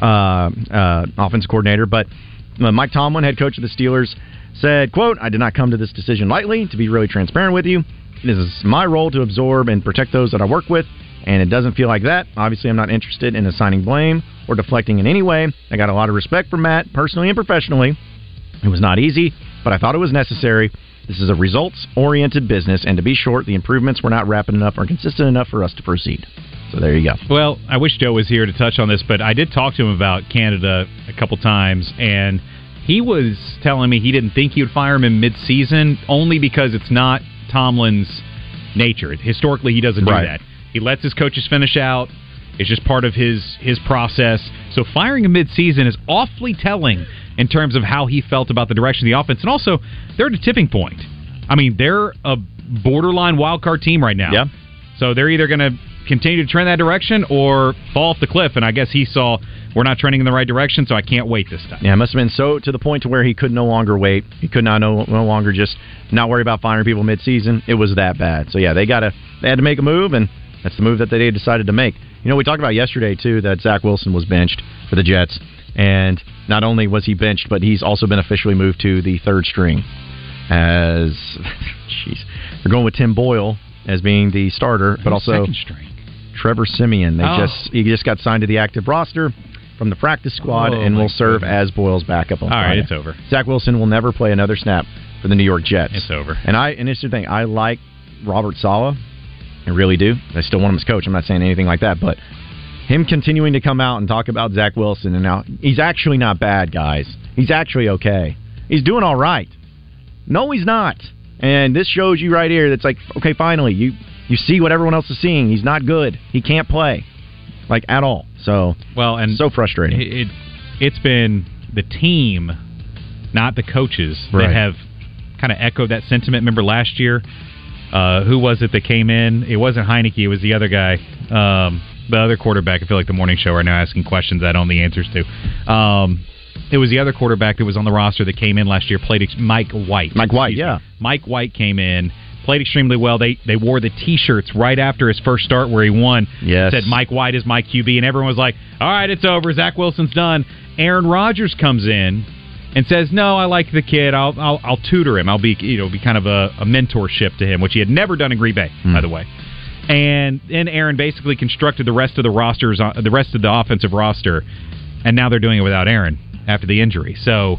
uh, uh, offense coordinator, but uh, Mike Tomlin, head coach of the Steelers, said, "quote I did not come to this decision lightly. To be really transparent with you, it is my role to absorb and protect those that I work with." And it doesn't feel like that. Obviously, I'm not interested in assigning blame or deflecting in any way. I got a lot of respect for Matt, personally and professionally. It was not easy, but I thought it was necessary. This is a results oriented business, and to be short, the improvements were not rapid enough or consistent enough for us to proceed. So there you go. Well, I wish Joe was here to touch on this, but I did talk to him about Canada a couple times, and he was telling me he didn't think he would fire him in mid-season only because it's not Tomlin's nature. Historically, he doesn't do that. He lets his coaches finish out. It's just part of his his process. So firing him mid-season is awfully telling in terms of how he felt about the direction of the offense, and also they're at a tipping point. I mean, they're a borderline wild card team right now. Yeah. So they're either going to continue to trend that direction or fall off the cliff. And I guess he saw we're not trending in the right direction, so I can't wait this time. Yeah, it must have been so to the point to where he could no longer wait. He could not no, no longer just not worry about firing people mid-season. It was that bad. So yeah, they got to they had to make a move, and that's the move that they decided to make. You know, we talked about yesterday too that Zach Wilson was benched for the Jets, and not only was he benched, but he's also been officially moved to the third string. As jeez, they're going with Tim Boyle as being the starter, but also second string. Trevor Siemian. They Oh. just he just got signed to the active roster from the practice squad Oh, and will serve goodness. as Boyle's backup on All right, Friday. it's over. Zach Wilson will never play another snap for the New York Jets. It's over. And I and it's the thing, I like Robert Saleh. I really do. I still want him as coach. I'm not saying anything like that, but him continuing to come out and talk about Zach Wilson and now he's actually not bad, guys. He's actually okay. He's doing all right. No, he's not. And this shows you right here that's like, okay, finally, you you see what everyone else is seeing. He's not good. He can't play. Like at all. So Well, and so frustrating. It, it it's been the team, not the coaches, Right. that have kind of echoed that sentiment. Remember last year, uh, who was it that came in? It wasn't Heinicke. It was the other guy, um, the other quarterback. I feel like the morning show right now asking questions I don't know the answers to. Um, it was the other quarterback that was on the roster that came in last year. Played ex- Mike White. Mike White, me. yeah. Mike White came in, played extremely well. They they wore the T-shirts right after his first start where he won. Yes. Said Mike White is my QB, and everyone was like, "All right, it's over. Zach Wilson's done." Aaron Rodgers comes in and says, "No, I like the kid. I'll I'll, I'll tutor him. I'll be you know be kind of a, a mentorship to him, which he had never done in Green Bay, by the way." And then Aaron basically constructed the rest of the rosters, uh, the rest of the offensive roster, and now they're doing it without Aaron after the injury. So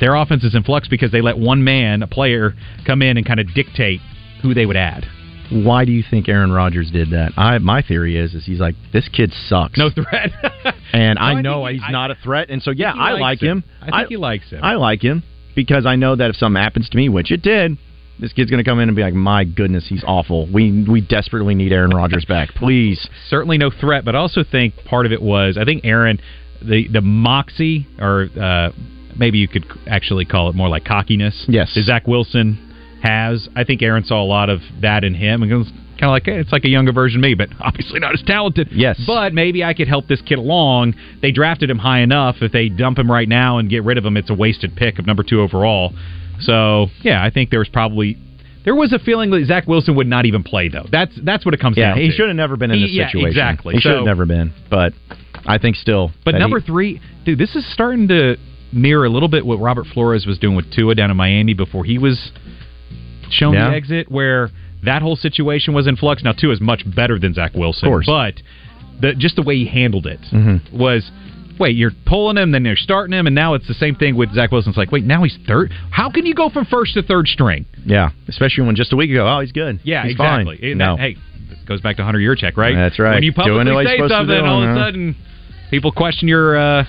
their offense is in flux because they let one man, a player, come in and kind of dictate who they would add. Why do you think Aaron Rodgers did that? I my theory is is he's like this kid sucks. No threat. and No, I I know he- he's I- not a threat, and so yeah, I like him. him. I think he likes him. I like him because I know that if something happens to me, which it did, this kid's going to come in and be like, "My goodness, he's awful. We we desperately need Aaron Rodgers back, please." certainly no threat, but I also think part of it was I think Aaron the the moxie or uh, maybe you could actually call it more like cockiness. Yes. Zach Wilson has. I think Aaron saw a lot of that in him, and was kind of like hey, it's like a younger version of me, but obviously not as talented. Yes, but maybe I could help this kid along. They drafted him high enough. If they dump him right now and get rid of him, it's a wasted pick of number two overall. So yeah, I think there was probably. There was a feeling that Zach Wilson would not even play, though. That's that's what it comes Yeah, down he to. should have never been in He- this yeah, situation. exactly. He should have never been. But I think still. But number he- three, dude, this is starting to mirror a little bit what Robert Flores was doing with Tua down in Miami before he was shown Yeah. the exit, where that whole situation was in flux. Now Tua is much better than Zach Wilson, Of course. but the just the way he handled it Mhm. was. Wait, you're pulling him, then you're starting him, and now it's the same thing with Zach Wilson. It's like, wait, now he's third. How can you go from first to third string? Yeah, especially when just a week ago, oh, he's good. Yeah, he's exactly. Fine. It- no, hey, goes back to Hunter Yurachek, right? That's right. When you Doing publicly he's say something, do, all of a sudden people question your uh,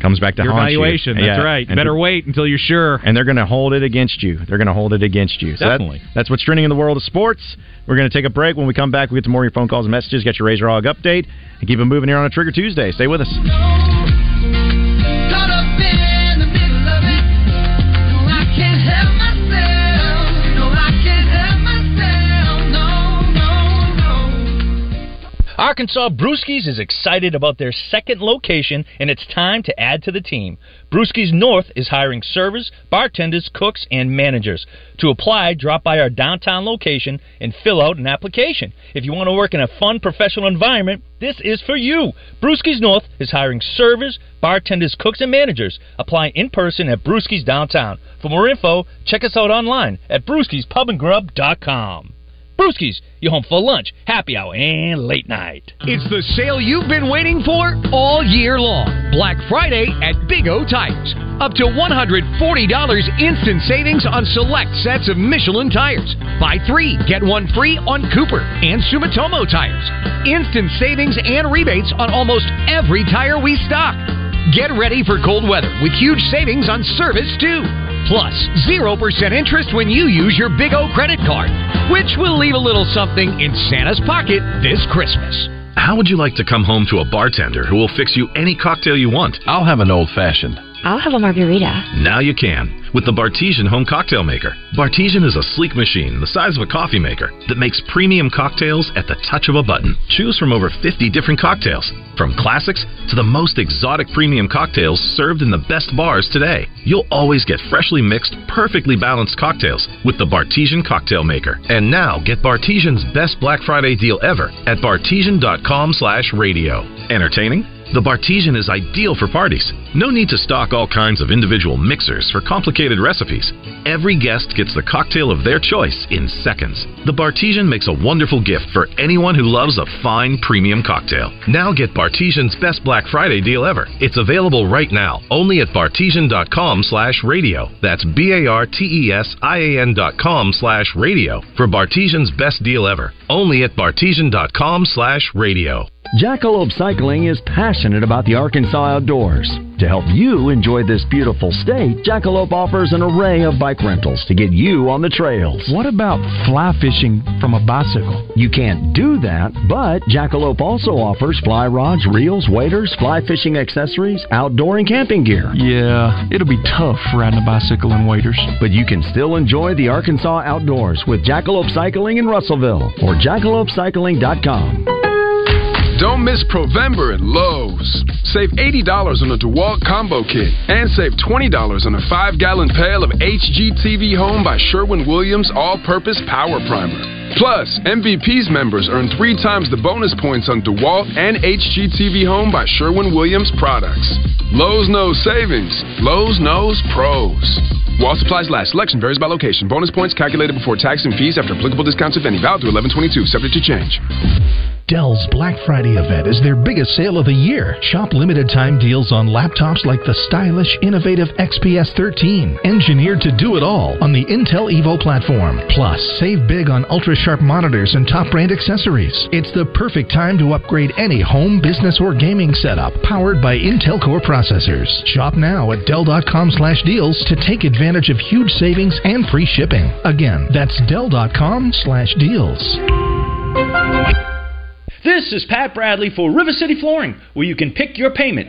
comes back to your haunt you. That's Yeah, right. and Better wait until you're sure. and they're going to hold it against you. They're going to hold it against you. So that- that's what's trending in the world of sports. We're going to take a break. When we come back, we get to more of your phone calls and messages. Get your Razor Hog update and keep it moving here on a Trigger Tuesday. Stay with us. Arkansas Brewskis is excited about their second location, and it's time to add to the team. Brewskis North is hiring servers, bartenders, cooks, and managers. To apply, drop by our downtown location and fill out an application. If you want to work in a fun, professional environment, this is for you. Brewskis North is hiring servers, bartenders, cooks, and managers. Apply in person at Brewskis Downtown. For more info, check us out online at brewskispubandgrub.com. Brewskis, your home for lunch, happy hour, and late night. It's the sale you've been waiting for all year long. Black Friday at Big O Tires. Up to $140 instant savings on select sets of Michelin tires. Buy three, get one free on Cooper and Sumitomo tires. Instant savings and rebates on almost every tire we stock. Get ready for cold weather with huge savings on service too. Plus, 0% interest when you use your Big O credit card, which will leave a little something in Santa's pocket this Christmas. How would you like to come home to a bartender who will fix you any cocktail you want? I'll have an old fashioned. I'll have a margarita. Now you can with the Bartesian Home Cocktail Maker. Bartesian is a sleek machine the size of a coffee maker that makes premium cocktails at the touch of a button. Choose from over 50 different cocktails, from classics to the most exotic premium cocktails served in the best bars today. You'll always get freshly mixed, perfectly balanced cocktails with the Bartesian Cocktail Maker. And now get Bartesian's best Black Friday deal ever at bartesian.com/radio. Entertaining? The Bartesian is ideal for parties. No need to stock all kinds of individual mixers for complicated recipes. Every guest gets the cocktail of their choice in seconds. The Bartesian makes a wonderful gift for anyone who loves a fine premium cocktail. Now get Bartesian's best Black Friday deal ever. It's available right now, only at bartesian.com slash radio. That's B-A-R-T-E-S-I-A-N dot com slash radio for Bartesian's best deal ever. Only at bartesian.com slash radio. Jackalope Cycling is passionate about the Arkansas outdoors. To help you enjoy this beautiful state, Jackalope offers an array of bike rentals to get you on the trails. What about fly fishing from a bicycle? You can't do that, but Jackalope also offers fly rods, reels, waders, fly fishing accessories, outdoor and camping gear. Yeah, it'll be tough riding a bicycle in waders. But you can still enjoy the Arkansas outdoors with Jackalope Cycling in Russellville or jackalopecycling.com. Don't miss Provember at Lowe's. Save $80 on a DeWalt combo kit and save $20 on a 5 gallon pail of HGTV Home by Sherwin Williams All Purpose Power Primer. Plus, MVP's members earn three times the bonus points on DeWalt and HGTV Home by Sherwin Williams products. Lowe's knows savings. Lowe's knows pros. While supplies last, selection varies by location. Bonus points calculated before tax and fees after applicable discounts, if any. Valid through 1122, subject to change. Dell's Black Friday event is their biggest sale of the year. Shop limited time deals on laptops like the stylish, innovative XPS 13, engineered to do it all on the Intel Evo platform. Plus, save big on ultra sharp monitors and top brand accessories. It's the perfect time to upgrade any home, business, or gaming setup powered by Intel Core processors. Shop now at Dell.com slash deals to take advantage of huge savings and free shipping. Again, that's Dell.com slash deals. This is Pat Bradley for River City Flooring, where you can pick your payment.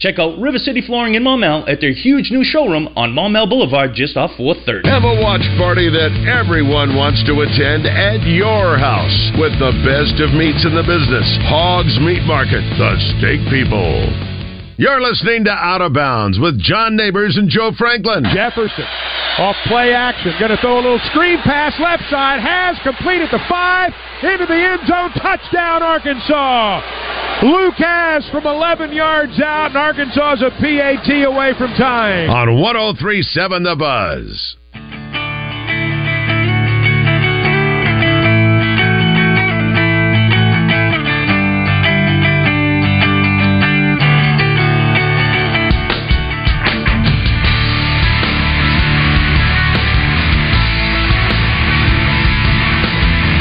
Check out River City Flooring in Maumelle at their huge new showroom on Maumelle Boulevard just off 430. Have a watch party that everyone wants to attend at your house with the best of meats in the business. Hogs Meat Market, the steak people. You're listening to Out of Bounds with John Neighbors and Joe Franklin. Jefferson off play action. Going to throw a little screen pass left side. Has completed the five into the end zone. Touchdown, Arkansas. Lucas from 11 yards out, and Arkansas is a PAT away from time. On 1037 The Buzz.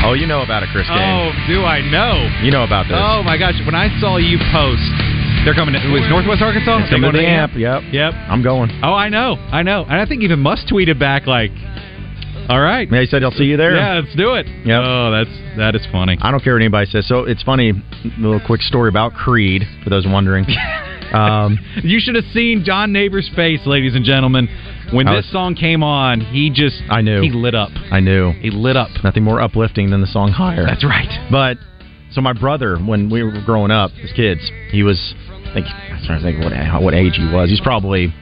Oh, you know about it, Chris. Kane. Oh, do I know? You know about this. Oh my gosh! When I saw you post, they're coming. To, it was Northwest Arkansas. It's coming to the amp. Yep. Yep. I'm going. Oh, I know. I know. And I think even Must tweeted back like, "All right." Yeah, he said he'll see you there. Yeah, let's do it. Yep. Oh, that's that is funny. I don't care what anybody says. So it's funny. A little quick story about Creed for those wondering. um, you should have seen John Neighbor's face, ladies and gentlemen, when I this song came on. He just I knew he lit up. I knew he lit up. Nothing more uplifting than the song "Higher." That's right. But so my brother, when we were growing up as kids, he was. I think I was trying to think what what age he was. He's probably.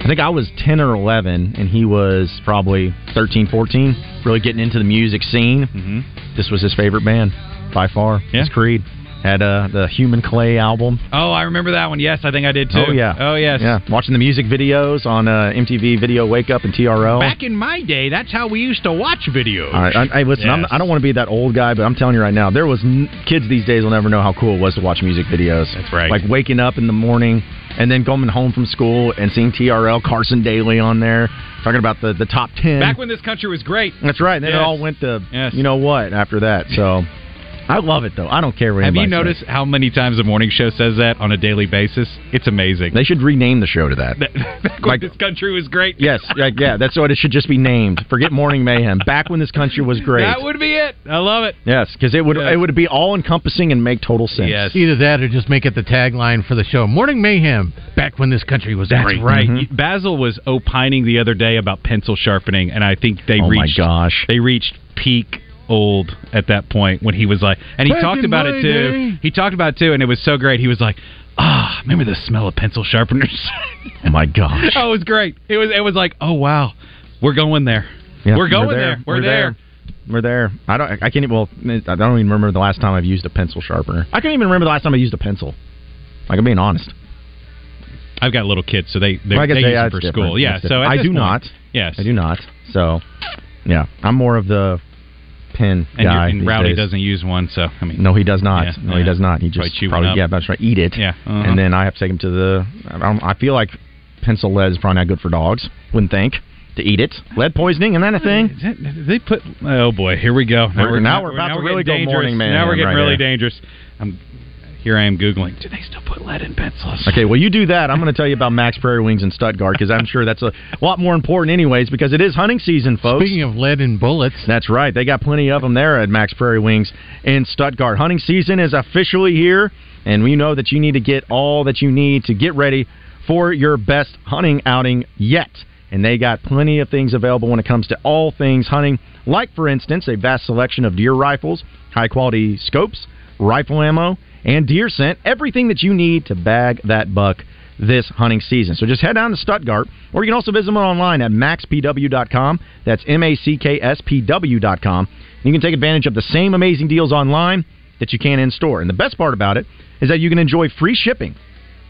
I think I was 10 or 11, and he was probably 13, 14, really getting into the music scene. Mm-hmm. This was his favorite band by far. Yeah. It's Creed. Had uh, the Human Clay album. Oh, I remember that one. Yes, I think I did too. Oh yeah. Oh yes. Yeah. Watching the music videos on uh, MTV Video Wake Up and TRL. Back in my day, that's how we used to watch videos. All right, I, I, listen. I'm, I don't want to be that old guy, but I'm telling you right now, there was n- kids these days will never know how cool it was to watch music videos. That's right. Like waking up in the morning and then going home from school and seeing TRL Carson Daly on there talking about the the top ten. Back when this country was great. That's right. Then it all went to Yes. you know what after that. So I love it though. I don't care what Have you noticed says. how many times the morning show says that on a daily basis? It's amazing. They should rename the show to that. Back when this country was great. Yes, like, yeah, that's what it should just be named. Forget Morning Mayhem. Back when this country was great. That would be it. I love it. Yes, because it would it would be all encompassing and make total sense. Yes. Either that or just make it the tagline for the show. Morning Mayhem. Back when this country was That's great. right. Mm-hmm. Basil was opining the other day about pencil sharpening, and I think they Oh my reached. gosh. They reached peak old at that point when he was like, and he Back talked about it too. day. He talked about it too, and it was so great. He was like, "Ah, remember the smell of pencil sharpeners?" Oh my gosh. oh, it was great. It was. It was like, oh wow, we're going there. Yeah, we're going there. We're, there. We're there. I don't. I can't. even- Well, I don't even remember the last time I've used a pencil sharpener. I can't even remember the last time I used a pencil. Like I'm being honest. I've got little kids, so they they, Well, they they- use yeah, them for different. school. Yeah. So I do point- not. Yes. I do not. So, yeah, I'm more of the pen And, guy. and Rowdy days. doesn't use one, so I mean, No, he does not. Yeah, no, he does not. He just probably up. yeah, that's right. Eat it. Yeah, uh-huh. and then I have to take him to the. I, I feel like pencil lead is probably not good for dogs. Wouldn't think to eat it. Lead poisoning and that a thing. They put. Oh boy, here we go. Now We're- now we're about to getting really go dangerous. morning man Now we're getting right really here. dangerous. I'm here. I am googling. Do they still put lead in pencils? Okay, well, you do that. I'm going to tell you about Mack's Prairie Wings in Stuttgart because I'm sure that's a lot more important, anyways, because it is hunting season, folks. Speaking of lead and bullets, That's right. They got plenty of them there at Mack's Prairie Wings in Stuttgart. Hunting season is officially here, and we know that you need to get all that you need to get ready for your best hunting outing yet. And they got plenty of things available when it comes to all things hunting, like, for instance, a vast selection of deer rifles, high quality scopes, rifle ammo, and deer scent. Everything that you need to bag that buck this hunting season. So just head down to Stuttgart, or you can also visit them online at mackspw.com. That's M A C K S P W.com. You can take advantage of the same amazing deals online that you can in store. And the best part about it is that you can enjoy free shipping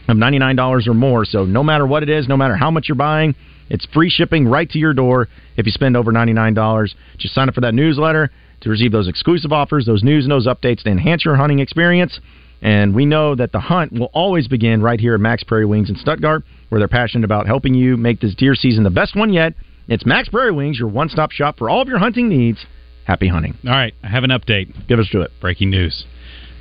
of $99 or more. So no matter what it is, no matter how much you're buying, it's free shipping right to your door if you spend over $99. Just sign up for that newsletter to receive those exclusive offers, those news and those updates to enhance your hunting experience. And we know that the hunt will always begin right here at Mack's Prairie Wings in Stuttgart, where they're passionate about helping you make this deer season the best one yet. It's Mack's Prairie Wings, your one stop shop for all of your hunting needs. Happy hunting. All right, I have an update. Give us to it. Breaking news.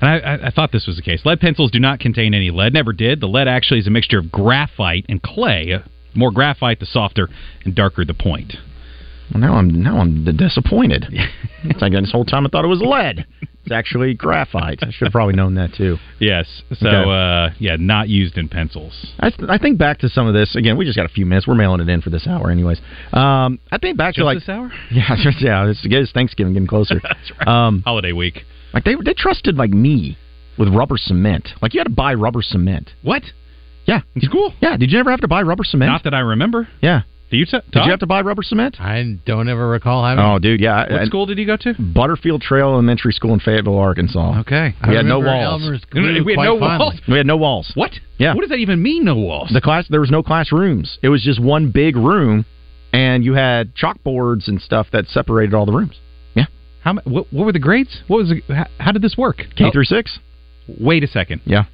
And I, I, I thought this was the case. Lead pencils do not contain any lead. Never did. The lead actually is a mixture of graphite and clay. More graphite, the softer and darker the point. Well, now I'm now I'm d- disappointed. it's like this whole time I thought it was lead. It's actually graphite. I should have probably known that too. Yes. So, Okay. uh, yeah, not used in pencils. I, th- I think back to some of this again. We just got a few minutes. We're mailing it in for this hour, anyways. Um, I think back to like this hour? Yeah, just, yeah. It's, it's Thanksgiving getting closer. That's right. Um, Holiday week. like they they trusted like me with rubber cement. Like you had to buy rubber cement. What? Yeah, in school. Yeah. Did you ever have to buy rubber cement? Not that I remember. Yeah. Do you? T- Did you have to buy rubber cement? I don't ever recall having. Oh, dude, yeah. What And school did you go to? Butterfield Trail Elementary School in Fayetteville, Arkansas. Okay. We had no walls. Elmer's We had no fondly. walls. We had no walls. What? Yeah. What does that even mean? No walls. The class there was no classrooms. It was just one big room, and you had chalkboards and stuff that separated all the rooms. Yeah. How? What, what were the grades? What was? The, how, how did this work? K Oh, through six. Oh. Wait a second. Yeah.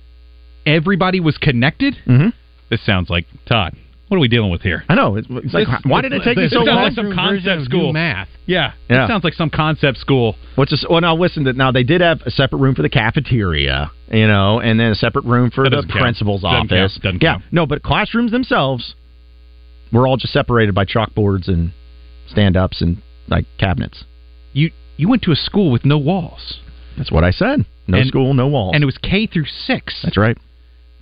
Everybody was connected. Mm-hmm. This sounds like Todd. What are we dealing with here? I know. It's, it's like, This- why did it take you this so sounds long? like some concept school. math. Yeah. Yeah. It sounds like some concept school. What's this? Well, now listen. That now they did have a separate room for the cafeteria, you know, and then a separate room for That the doesn't count. principal's Doesn't office. count. Doesn't yeah, count. no, but classrooms themselves were all just separated by chalkboards and stand-ups and like cabinets. You you went to a school with no walls. That's what I said. No And- school, no walls. And it was K through six. That's right.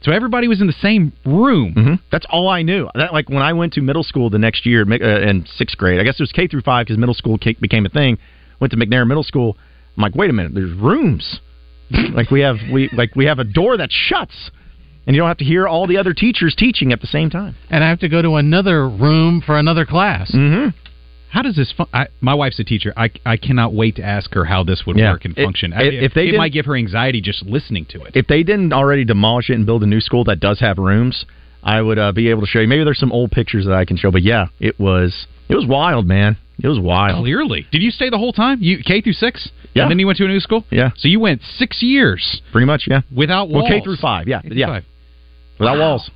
So everybody was in the same room. hmm That's all I knew. That like when I went to middle school the next year uh, in sixth grade. I guess it was K through five because middle school became a thing. Went to McNair Middle School. I'm like, wait a minute. There's rooms. like we have we like we have a door that shuts, and you don't have to hear all the other teachers teaching at the same time. And I have to go to another room for another class. Mm-hmm. How does this? Fun- I, my wife's a teacher. I, I cannot wait to ask her how this would Yeah. work and It- function. if- I- if they it might give her anxiety just listening to it. If they didn't already demolish it and build a new school that does have rooms, I would uh, be able to show you. Maybe there's some old pictures that I can show. But yeah, it was it was wild, man. It was wild. Clearly, did you stay the whole time? You K through six? Yeah. And then you went to a new school. Yeah. So you went six years Pretty much, yeah. without walls. Well. K through five, yeah, K yeah. five. Without Wow. walls,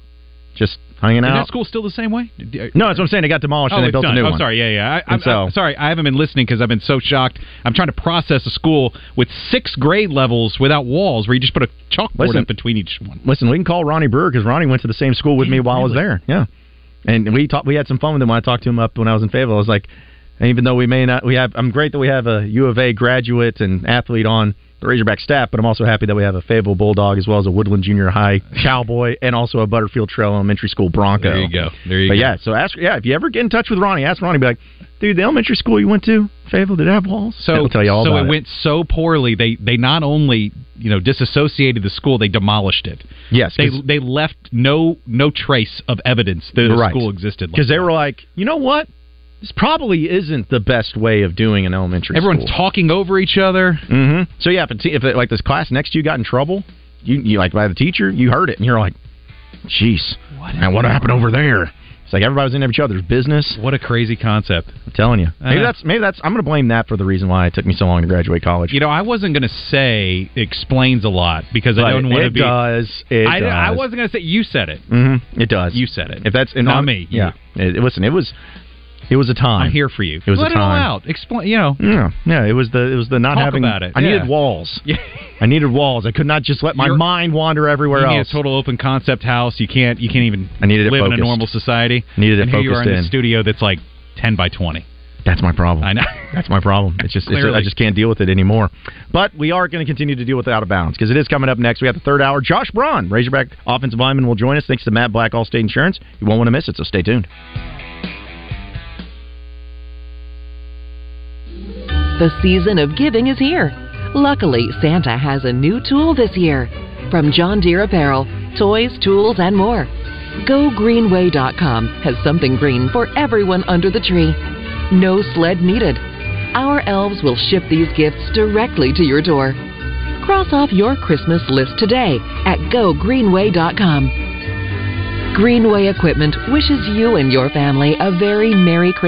just hanging Is that school still the same way? No, that's what I'm saying. It got demolished Oh, and they built done. a new oh, one. sorry. Yeah, yeah. I, I'm, so- I'm sorry. I haven't been listening because I've been so shocked. I'm trying to process a school with six grade levels without walls, where you just put a chalkboard Listen. up between each one. Listen, we can call Ronnie Brewer because Ronnie went to the same school with me while I was there. Yeah, and we talked. We had some fun with him when I talked to him up when I was in Fayetteville. I was like, even though we may not, we have. I'm great that we have a U of A graduate and athlete on the Razorback staff, but I'm also happy that we have a Fayetteville Bulldog as well as a Woodland Junior High Cowboy and also a Butterfield Trail Elementary School Bronco. There you go. There you but go. yeah, so ask. Yeah, if you ever get in touch with Ronnie, ask Ronnie. Be like, dude, the elementary school you went to, Fayetteville, did it have walls? So He'll tell you all so about it went so poorly. They they not only you know disassociated the school, they demolished it. Yes, They they left no no trace of evidence that the Right. school existed. because they were like, you know what? This probably isn't the best way of doing an elementary. Everyone's school. talking over each other. hmm So yeah, if, it, if it, like this class next to you got in trouble, you, you like by the teacher, you heard it, and you're like, "Jeez, what, what happened over there?" It's like everybody was in each other's business. What a crazy concept. I'm telling you. Maybe Uh, that's maybe that's. I'm going to blame that for the reason why it took me so long to graduate college. You know, I wasn't going to say explains a lot because I But don't want to be. does. It I, does. I wasn't going to say you said it. hmm It does. You said it. If that's Not I'm- me. Yeah. It, listen, it was. It was a time. I'm here for you. It was Let a it all out. Explain. You know. Yeah, yeah. It was the it was the not Talk having. about it. I Yeah. needed walls. Yeah. I needed walls. I could not just let my You're- mind wander everywhere you need else. a total open concept house. You can't. You can't even. I needed it live in a normal society. Needed it and here you are focused in a studio that's like ten by twenty. That's my problem. I know. That's my problem. It's just, it's I just can't deal with it anymore. But we are going to continue to deal with it out of bounds because it is coming up next. We have the third hour. Josh Braun, Razorback offensive lineman, will join us. Thanks to Matt Black, Allstate Insurance. You won't want to miss it, so stay tuned. The season of giving is here. Luckily, Santa has a new tool this year. From John Deere Apparel, toys, tools, and more. GoGreenway.com has something green for everyone under the tree. No sled needed. Our elves will ship these gifts directly to your door. Cross off your Christmas list today at GoGreenway.com. Greenway Equipment wishes you and your family a very Merry Christmas.